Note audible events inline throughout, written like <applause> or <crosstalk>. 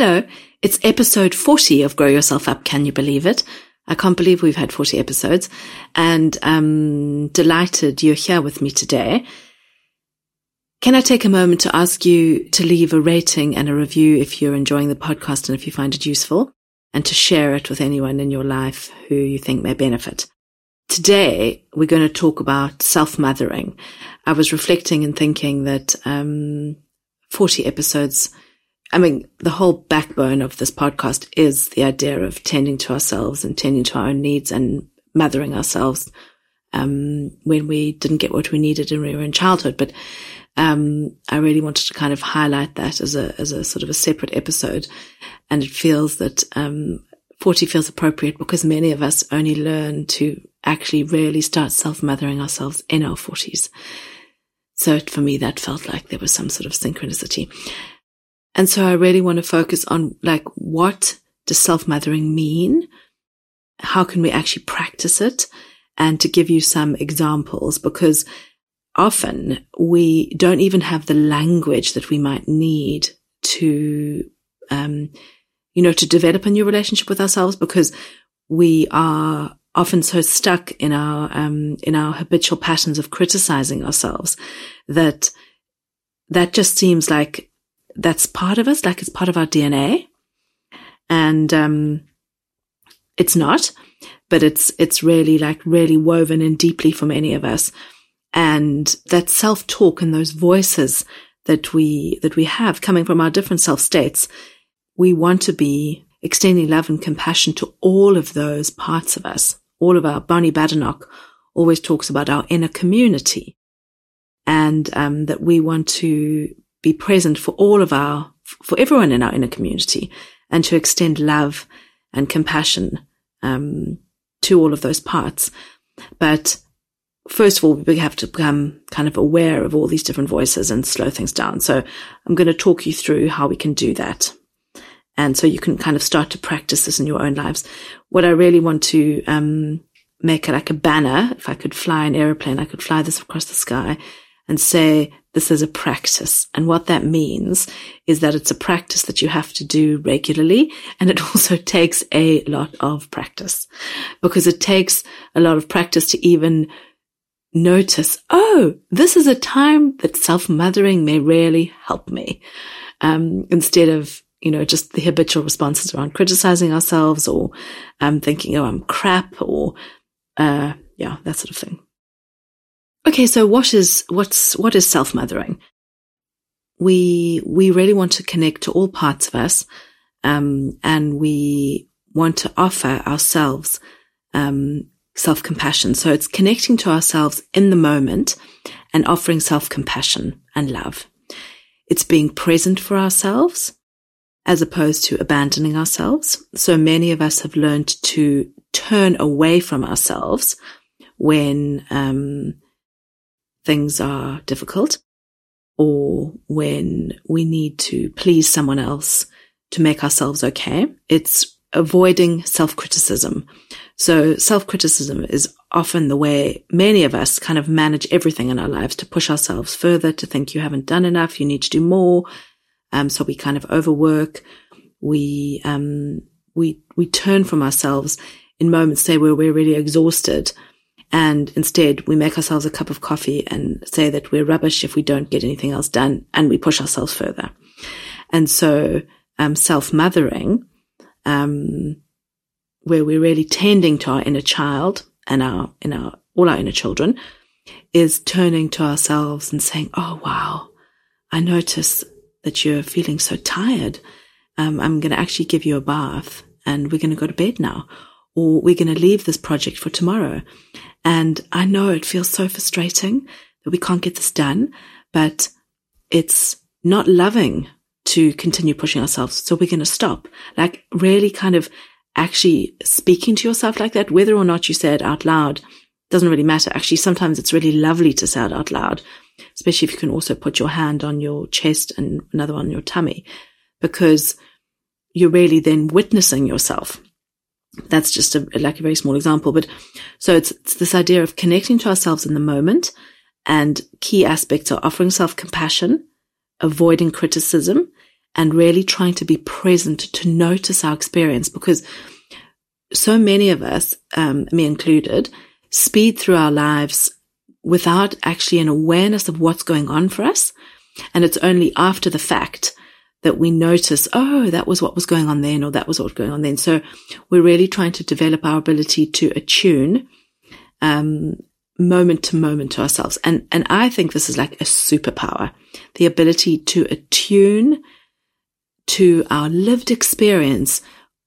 Hello, it's episode 40 of Grow Yourself Up. Can you believe it? I can't believe we've had 40 episodes and I'm delighted you're here with me today. Can I take a moment to ask you to leave a rating and a review if you're enjoying the podcast and if you find it useful and to share it with anyone in your life who you think may benefit? Today, we're going to talk about self-mothering. I was reflecting and thinking that, um, 40 episodes I mean, the whole backbone of this podcast is the idea of tending to ourselves and tending to our own needs and mothering ourselves um, when we didn't get what we needed when we were in childhood. But um, I really wanted to kind of highlight that as a as a sort of a separate episode, and it feels that um, forty feels appropriate because many of us only learn to actually really start self mothering ourselves in our forties. So for me, that felt like there was some sort of synchronicity. And so I really want to focus on like, what does self mothering mean? How can we actually practice it? And to give you some examples, because often we don't even have the language that we might need to, um, you know, to develop a new relationship with ourselves because we are often so stuck in our, um, in our habitual patterns of criticizing ourselves that that just seems like that's part of us, like it's part of our DNA. And, um, it's not, but it's, it's really like really woven in deeply for many of us. And that self talk and those voices that we, that we have coming from our different self states, we want to be extending love and compassion to all of those parts of us. All of our, Bonnie Badenoch always talks about our inner community and um, that we want to be present for all of our, for everyone in our inner community and to extend love and compassion, um, to all of those parts. But first of all, we have to become kind of aware of all these different voices and slow things down. So I'm going to talk you through how we can do that. And so you can kind of start to practice this in your own lives. What I really want to, um, make it like a banner. If I could fly an airplane, I could fly this across the sky and say, this is a practice. And what that means is that it's a practice that you have to do regularly. And it <laughs> also takes a lot of practice because it takes a lot of practice to even notice, oh, this is a time that self-mothering may really help me. Um, instead of, you know, just the habitual responses around criticizing ourselves or, um, thinking, oh, I'm crap or, uh, yeah, that sort of thing. Okay, so what is what's what is self mothering? We we really want to connect to all parts of us, um, and we want to offer ourselves um, self compassion. So it's connecting to ourselves in the moment and offering self compassion and love. It's being present for ourselves as opposed to abandoning ourselves. So many of us have learned to turn away from ourselves when um, things are difficult or when we need to please someone else to make ourselves okay. It's avoiding self-criticism. So self-criticism is often the way many of us kind of manage everything in our lives to push ourselves further, to think you haven't done enough, you need to do more. Um, so we kind of overwork. We, um, we, we turn from ourselves in moments, say, where we're really exhausted. And instead we make ourselves a cup of coffee and say that we're rubbish if we don't get anything else done and we push ourselves further. And so, um, self-mothering, um, where we're really tending to our inner child and our, in our, all our inner children is turning to ourselves and saying, Oh, wow, I notice that you're feeling so tired. Um, I'm going to actually give you a bath and we're going to go to bed now or we're going to leave this project for tomorrow. And I know it feels so frustrating that we can't get this done, but it's not loving to continue pushing ourselves. So we're going to stop. Like really kind of actually speaking to yourself like that, whether or not you say it out loud doesn't really matter. Actually, sometimes it's really lovely to say it out loud, especially if you can also put your hand on your chest and another one on your tummy, because you're really then witnessing yourself. That's just a, like a very small example, but so it's, it's this idea of connecting to ourselves in the moment and key aspects are offering self compassion, avoiding criticism and really trying to be present to notice our experience because so many of us, um, me included, speed through our lives without actually an awareness of what's going on for us. And it's only after the fact that we notice, oh, that was what was going on then, or that was what was going on then. So we're really trying to develop our ability to attune, um, moment to moment to ourselves. And, and I think this is like a superpower, the ability to attune to our lived experience,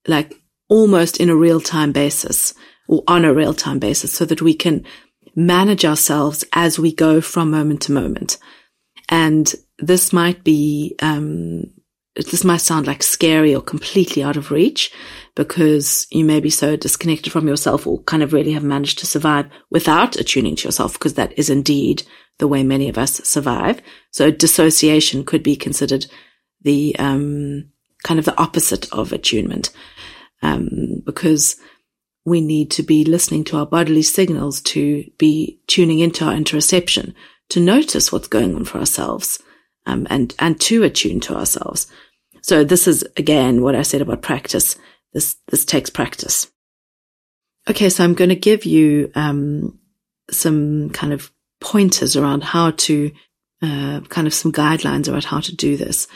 like almost in a real time basis or on a real time basis so that we can manage ourselves as we go from moment to moment. And this might be, um, this might sound like scary or completely out of reach because you may be so disconnected from yourself or kind of really have managed to survive without attuning to yourself because that is indeed the way many of us survive. So dissociation could be considered the, um, kind of the opposite of attunement. Um, because we need to be listening to our bodily signals to be tuning into our interoception to notice what's going on for ourselves um, and and to attune to ourselves. So this is again what I said about practice. This this takes practice. Okay, so I'm going to give you um, some kind of pointers around how to uh, kind of some guidelines about how to do this,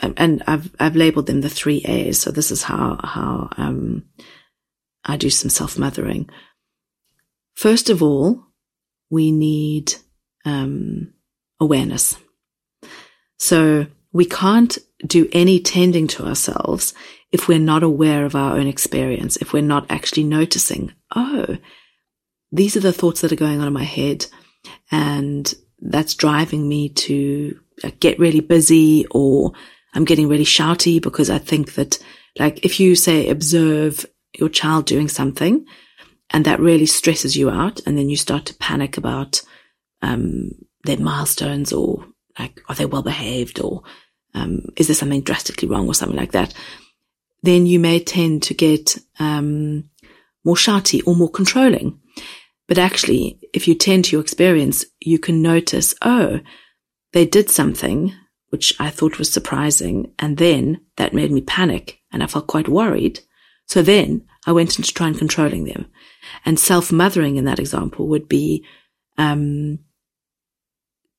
and I've I've labeled them the three A's. So this is how how um, I do some self mothering. First of all, we need um, awareness. So we can't do any tending to ourselves if we're not aware of our own experience, if we're not actually noticing, oh, these are the thoughts that are going on in my head. And that's driving me to uh, get really busy or I'm getting really shouty because I think that like if you say observe your child doing something and that really stresses you out and then you start to panic about um, their milestones or like are they well behaved or um, is there something drastically wrong or something like that? Then you may tend to get um, more shouty or more controlling. But actually if you tend to your experience you can notice oh they did something which I thought was surprising and then that made me panic and I felt quite worried. So then I went into trying controlling them. And self-mothering in that example would be, um,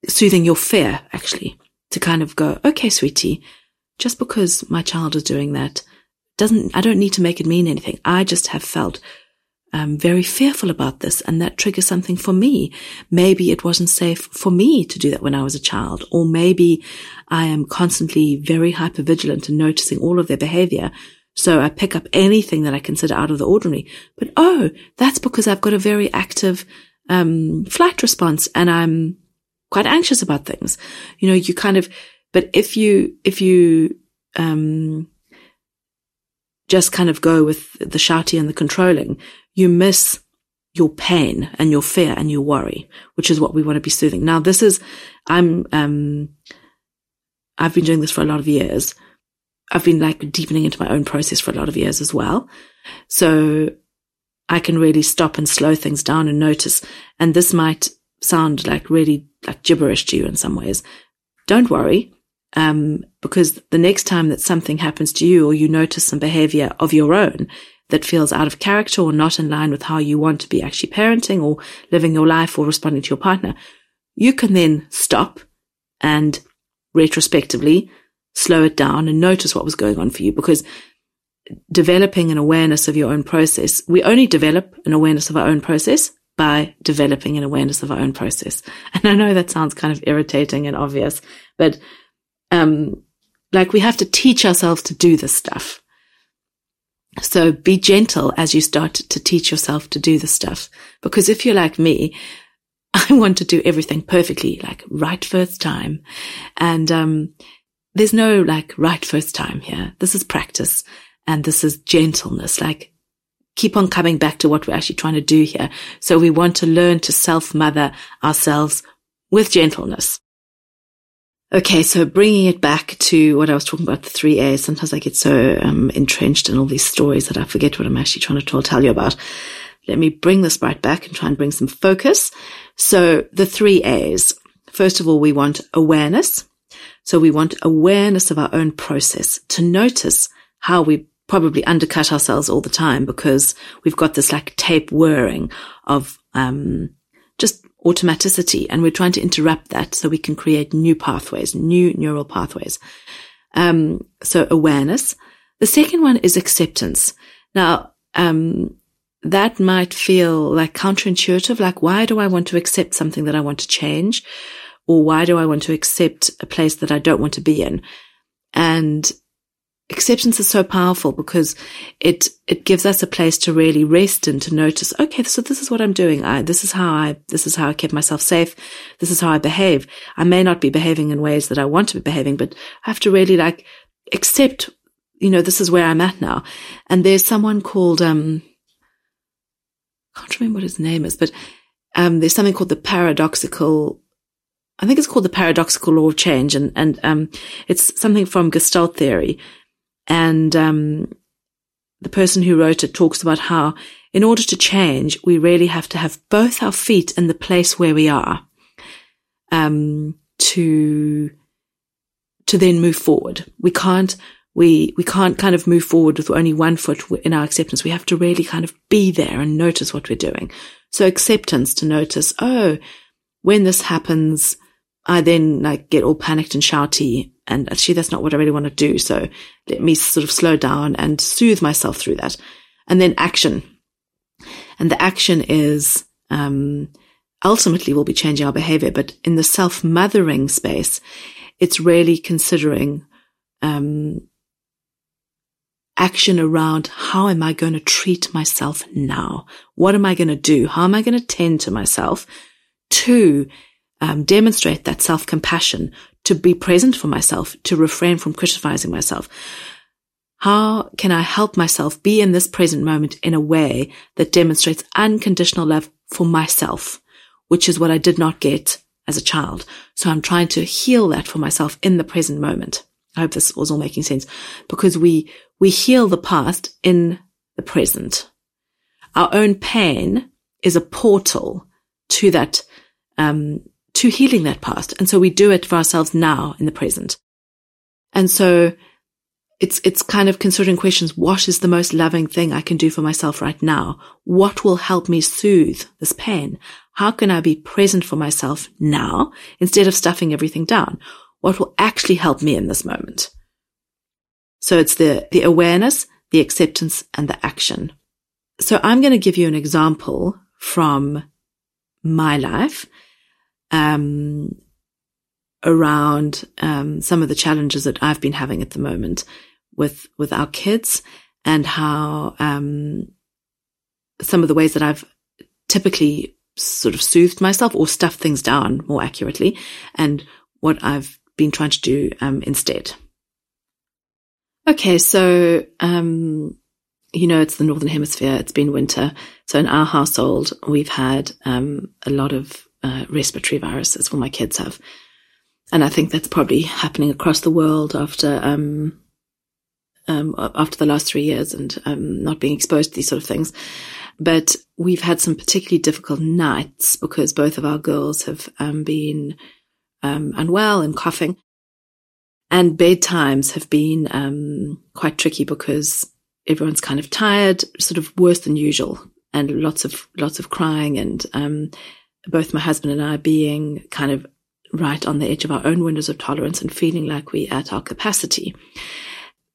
soothing your fear, actually, to kind of go, okay, sweetie, just because my child is doing that doesn't, I don't need to make it mean anything. I just have felt um, very fearful about this and that triggers something for me. Maybe it wasn't safe for me to do that when I was a child, or maybe I am constantly very hyper vigilant and noticing all of their behavior. So I pick up anything that I consider out of the ordinary. But oh, that's because I've got a very active um, flight response and I'm quite anxious about things. You know, you kind of, but if you, if you, um, just kind of go with the shouty and the controlling, you miss your pain and your fear and your worry, which is what we want to be soothing. Now, this is, I'm, um, I've been doing this for a lot of years. I've been like deepening into my own process for a lot of years as well. So I can really stop and slow things down and notice. And this might sound like really like gibberish to you in some ways. Don't worry. Um, because the next time that something happens to you or you notice some behavior of your own that feels out of character or not in line with how you want to be actually parenting or living your life or responding to your partner, you can then stop and retrospectively slow it down and notice what was going on for you because developing an awareness of your own process, we only develop an awareness of our own process by developing an awareness of our own process. And I know that sounds kind of irritating and obvious, but um, like we have to teach ourselves to do this stuff. So be gentle as you start to teach yourself to do this stuff. Because if you're like me, <laughs> I want to do everything perfectly, like right first time. And, um, there's no like right first time here. This is practice and this is gentleness. Like keep on coming back to what we're actually trying to do here. So we want to learn to self mother ourselves with gentleness. Okay, so bringing it back to what I was talking about, the three A's. Sometimes I get so um, entrenched in all these stories that I forget what I'm actually trying to tell you about. Let me bring this right back and try and bring some focus. So the three A's. First of all, we want awareness. So we want awareness of our own process to notice how we probably undercut ourselves all the time because we've got this like tape whirring of, um, just automaticity and we're trying to interrupt that so we can create new pathways, new neural pathways. Um, so awareness. The second one is acceptance. Now, um, that might feel like counterintuitive. Like, why do I want to accept something that I want to change? Or why do I want to accept a place that I don't want to be in? And acceptance is so powerful because it it gives us a place to really rest and to notice okay so this is what i'm doing. I this is how i this is how i kept myself safe. This is how i behave. I may not be behaving in ways that i want to be behaving but i have to really like accept you know this is where i'm at now. And there's someone called um I can't remember what his name is but um there's something called the paradoxical I think it's called the paradoxical law of change. And and um it's something from Gestalt theory and um, the person who wrote it talks about how, in order to change, we really have to have both our feet in the place where we are um, to to then move forward. We can't we we can't kind of move forward with only one foot in our acceptance. We have to really kind of be there and notice what we're doing. So acceptance to notice, oh, when this happens, I then like get all panicked and shouty and actually that's not what I really want to do. So let me sort of slow down and soothe myself through that. And then action. And the action is, um, ultimately will be changing our behavior, but in the self-mothering space, it's really considering, um, action around how am I going to treat myself now? What am I going to do? How am I going to tend to myself to um, demonstrate that self compassion, to be present for myself, to refrain from criticizing myself. How can I help myself be in this present moment in a way that demonstrates unconditional love for myself, which is what I did not get as a child. So I'm trying to heal that for myself in the present moment. I hope this was all making sense because we, we heal the past in the present. Our own pain is a portal to that, um, to healing that past. And so we do it for ourselves now in the present. And so it's, it's kind of considering questions. What is the most loving thing I can do for myself right now? What will help me soothe this pain? How can I be present for myself now instead of stuffing everything down? What will actually help me in this moment? So it's the, the awareness, the acceptance and the action. So I'm going to give you an example from my life um, around um, some of the challenges that I've been having at the moment with with our kids and how um, some of the ways that I've typically sort of soothed myself or stuffed things down more accurately, and what I've been trying to do um, instead. Okay, so um, you know, it's the Northern Hemisphere. It's been winter. So in our household, we've had um, a lot of uh, respiratory viruses. Well, my kids have. And I think that's probably happening across the world after um, um, after the last three years and um, not being exposed to these sort of things. But we've had some particularly difficult nights because both of our girls have um, been um, unwell and coughing. And bedtimes have been um, quite tricky because everyone's kind of tired, sort of worse than usual, and lots of lots of crying, and um, both my husband and I being kind of right on the edge of our own windows of tolerance and feeling like we're at our capacity.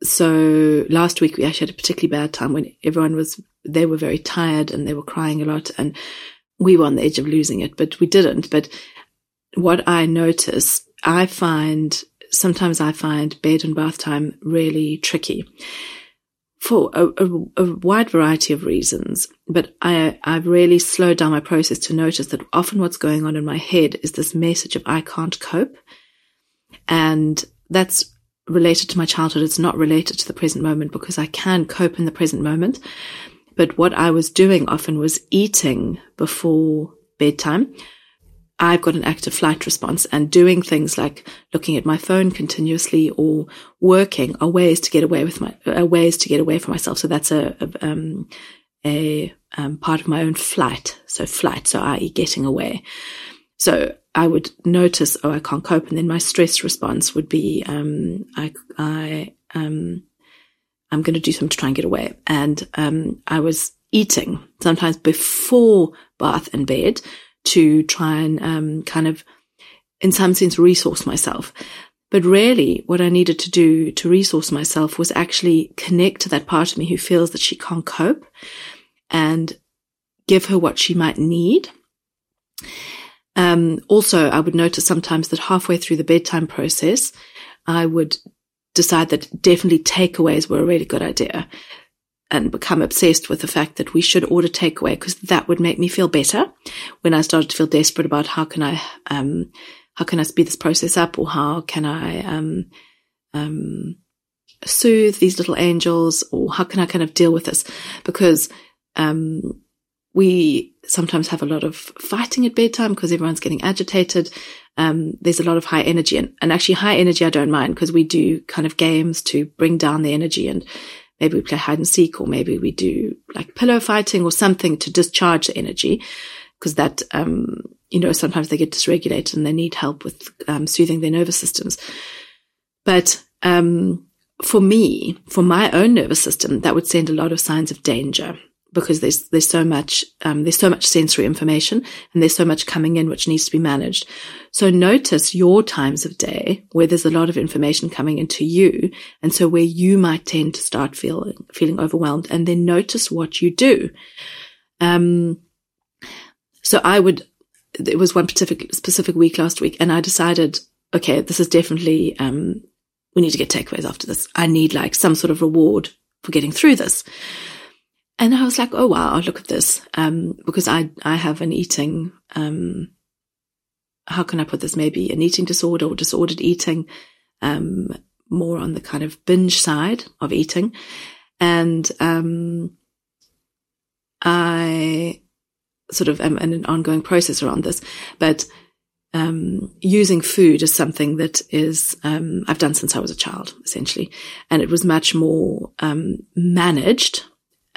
So last week we actually had a particularly bad time when everyone was they were very tired and they were crying a lot, and we were on the edge of losing it, but we didn't. But what I notice, I find sometimes I find bed and bath time really tricky for a, a, a, wide variety of reasons. But I, I've really slowed down my process to notice that often what's going on in my head is this message of I can't cope. And that's related to my childhood. It's not related to the present moment because I can cope in the present moment. But what I was doing often was eating before bedtime I've got an active flight response and doing things like looking at my phone continuously or working are ways to get away with my, are ways to get away from myself. So that's a, a, um, a um, part of my own flight. So flight. So i.e. getting away. So I would notice, oh, I can't cope. And then my stress response would be, um, I, I, um, I'm going to do something to try and get away. And, um, I was eating sometimes before bath and bed to try and um, kind of, in some sense, resource myself. But really, what I needed to do to resource myself was actually connect to that part of me who feels that she can't cope and give her what she might need. Um, also, I would notice sometimes that halfway through the bedtime process, I would decide that definitely takeaways were a really good idea and become obsessed with the fact that we should order takeaway because that would make me feel better when I started to feel desperate about how can I, um, how can I speed this process up or how can I, um, um, soothe these little angels or how can I kind of deal with this? Because, um, we sometimes have a lot of fighting at bedtime because everyone's getting agitated. Um, there's a lot of high energy and, and actually high energy I don't mind because we do kind of games to bring down the energy and Maybe we play hide and seek, or maybe we do like pillow fighting or something to discharge the energy. Because that, um, you know, sometimes they get dysregulated and they need help with um, soothing their nervous systems. But um, for me, for my own nervous system, that would send a lot of signs of danger because there's there's so much um, there's so much sensory information and there's so much coming in which needs to be managed. So notice your times of day where there's a lot of information coming into you, and so where you might tend to start feeling feeling overwhelmed, and then notice what you do. Um, so I would. It was one specific specific week last week, and I decided, okay, this is definitely um, we need to get takeaways after this. I need like some sort of reward for getting through this. And I was like, oh wow, I'll look at this. Um, because I, I have an eating, um, how can I put this? Maybe an eating disorder or disordered eating, um, more on the kind of binge side of eating. And, um, I sort of am in an ongoing process around this, but, um, using food is something that is, um, I've done since I was a child, essentially. And it was much more, um, managed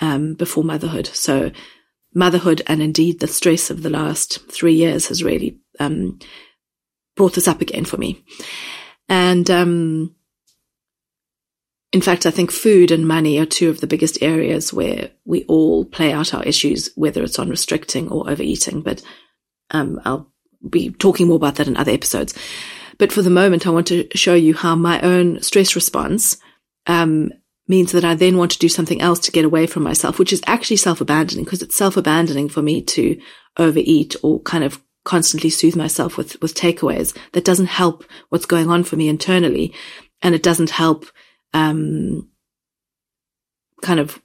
um, before motherhood. So motherhood and indeed the stress of the last three years has really um, brought this up again for me. And um, in fact, I think food and money are two of the biggest areas where we all play out our issues, whether it's on restricting or overeating. But um, I'll be talking more about that in other episodes. But for the moment, I want to show you how my own stress response um, means that I then want to do something else to get away from myself, which is actually self-abandoning because it's self-abandoning for me to overeat or kind of constantly soothe myself with, with takeaways. That doesn't help what's going on for me internally. And it doesn't help, um, kind of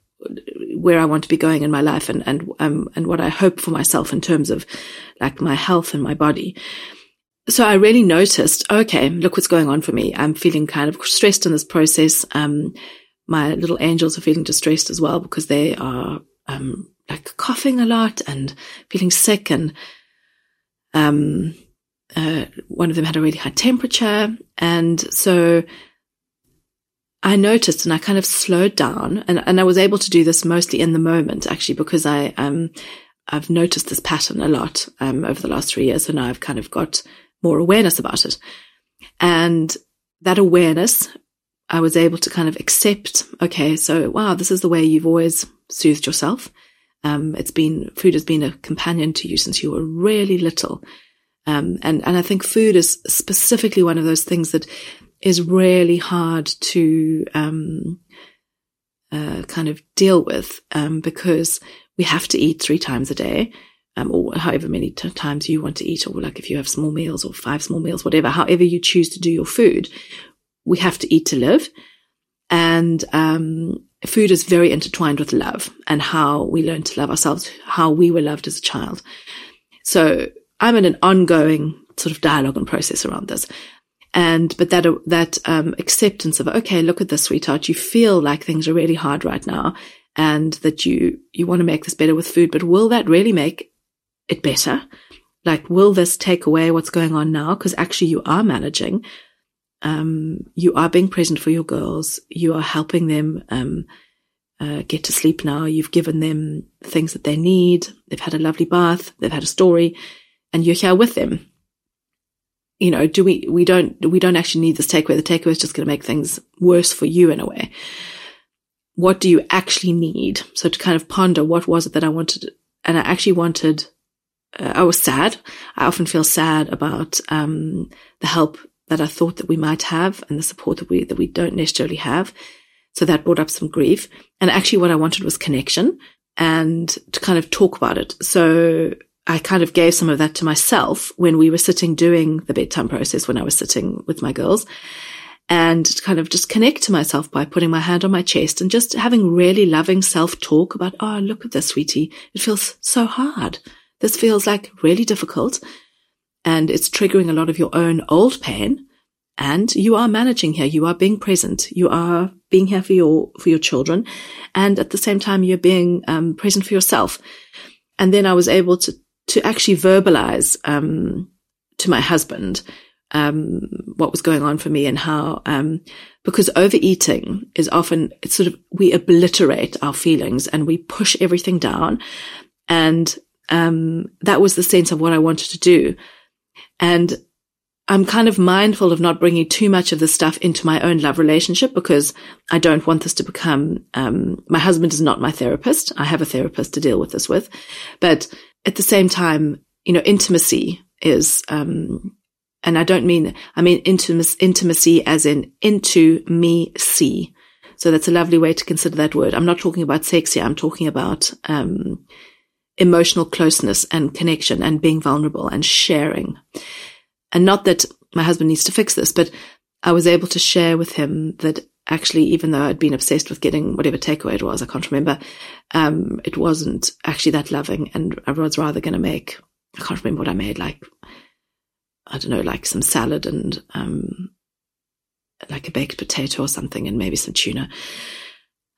where I want to be going in my life and, and, um, and what I hope for myself in terms of like my health and my body. So I really noticed, okay, look what's going on for me. I'm feeling kind of stressed in this process. Um, my little angels are feeling distressed as well because they are, um, like coughing a lot and feeling sick and, um, uh, one of them had a really high temperature. And so I noticed and I kind of slowed down and, and I was able to do this mostly in the moment actually because I, um, I've noticed this pattern a lot, um, over the last three years. So now I've kind of got more awareness about it. And that awareness, I was able to kind of accept, okay, so wow, this is the way you've always soothed yourself. Um, it's been, food has been a companion to you since you were really little. Um, and, and I think food is specifically one of those things that is really hard to, um, uh, kind of deal with, um, because we have to eat three times a day. Um, or however many t- times you want to eat, or like if you have small meals or five small meals, whatever, however you choose to do your food, we have to eat to live. And, um, food is very intertwined with love and how we learn to love ourselves, how we were loved as a child. So I'm in an ongoing sort of dialogue and process around this. And, but that, that, um, acceptance of, okay, look at this, sweetheart. You feel like things are really hard right now and that you, you want to make this better with food, but will that really make it better? Like, will this take away what's going on now? Cause actually you are managing. Um, you are being present for your girls. You are helping them, um, uh, get to sleep now. You've given them things that they need. They've had a lovely bath. They've had a story and you're here with them. You know, do we, we don't, we don't actually need this takeaway. The takeaway is just going to make things worse for you in a way. What do you actually need? So to kind of ponder what was it that I wanted? And I actually wanted, uh, I was sad. I often feel sad about, um, the help that I thought that we might have and the support that we, that we don't necessarily have. So that brought up some grief. And actually what I wanted was connection and to kind of talk about it. So I kind of gave some of that to myself when we were sitting doing the bedtime process when I was sitting with my girls and kind of just connect to myself by putting my hand on my chest and just having really loving self talk about, Oh, look at this, sweetie. It feels so hard. This feels like really difficult and it's triggering a lot of your own old pain. And you are managing here. You are being present. You are being here for your, for your children. And at the same time, you're being um, present for yourself. And then I was able to to actually verbalize um, to my husband um, what was going on for me and how um, because overeating is often it's sort of we obliterate our feelings and we push everything down and um, that was the sense of what I wanted to do and I'm kind of mindful of not bringing too much of this stuff into my own love relationship because I don't want this to become, um, my husband is not my therapist. I have a therapist to deal with this with, but at the same time, you know, intimacy is, um, and I don't mean, I mean intimacy, intimacy as in into me see. So that's a lovely way to consider that word. I'm not talking about sex here. I'm talking about, um, emotional closeness and connection and being vulnerable and sharing. And not that my husband needs to fix this, but I was able to share with him that actually, even though I'd been obsessed with getting whatever takeaway it was, I can't remember, um, it wasn't actually that loving. And I was rather going to make, I can't remember what I made, like, I don't know, like some salad and, um, like a baked potato or something and maybe some tuna.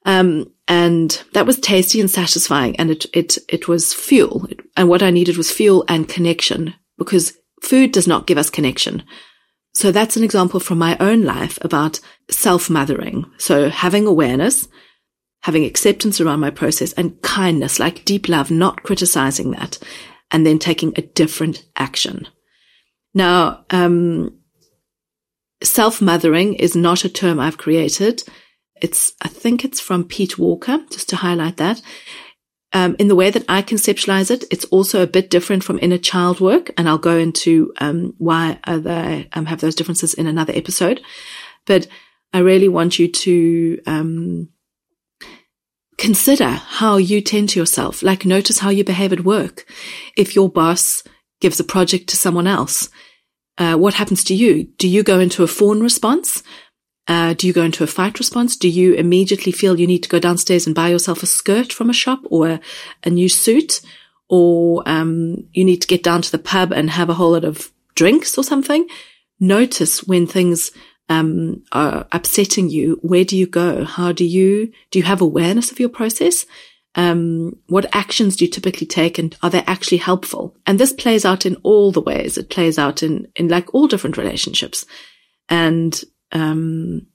Um, and that was tasty and satisfying. And it, it, it was fuel. And what I needed was fuel and connection because food does not give us connection. So that's an example from my own life about self mothering. So having awareness, having acceptance around my process and kindness, like deep love, not criticizing that and then taking a different action. Now, um, self mothering is not a term I've created. It's, I think it's from Pete Walker, just to highlight that. Um, in the way that I conceptualize it, it's also a bit different from inner child work, and I'll go into um, why they um, have those differences in another episode. But I really want you to um, consider how you tend to yourself. Like, notice how you behave at work. If your boss gives a project to someone else, uh, what happens to you? Do you go into a fawn response? Uh, do you go into a fight response? Do you immediately feel you need to go downstairs and buy yourself a skirt from a shop or a, a new suit? Or um, you need to get down to the pub and have a whole lot of drinks or something? Notice when things um, are upsetting you, where do you go? How do you, do you have awareness of your process? Um, what actions do you typically take and are they actually helpful? And this plays out in all the ways. It plays out in, in like all different relationships. And, um,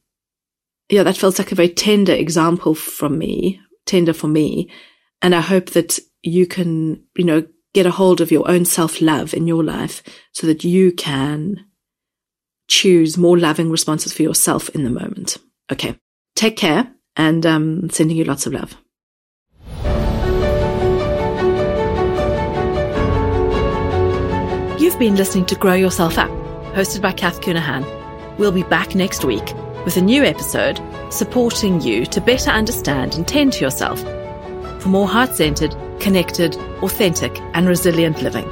yeah, that feels like a very tender example from me, tender for me. And I hope that you can, you know, get a hold of your own self love in your life so that you can choose more loving responses for yourself in the moment. Okay. Take care and um, sending you lots of love. You've been listening to Grow Yourself Up, hosted by Cath Counihan. We'll be back next week with a new episode supporting you to better understand and tend to yourself for more heart centered, connected, authentic, and resilient living.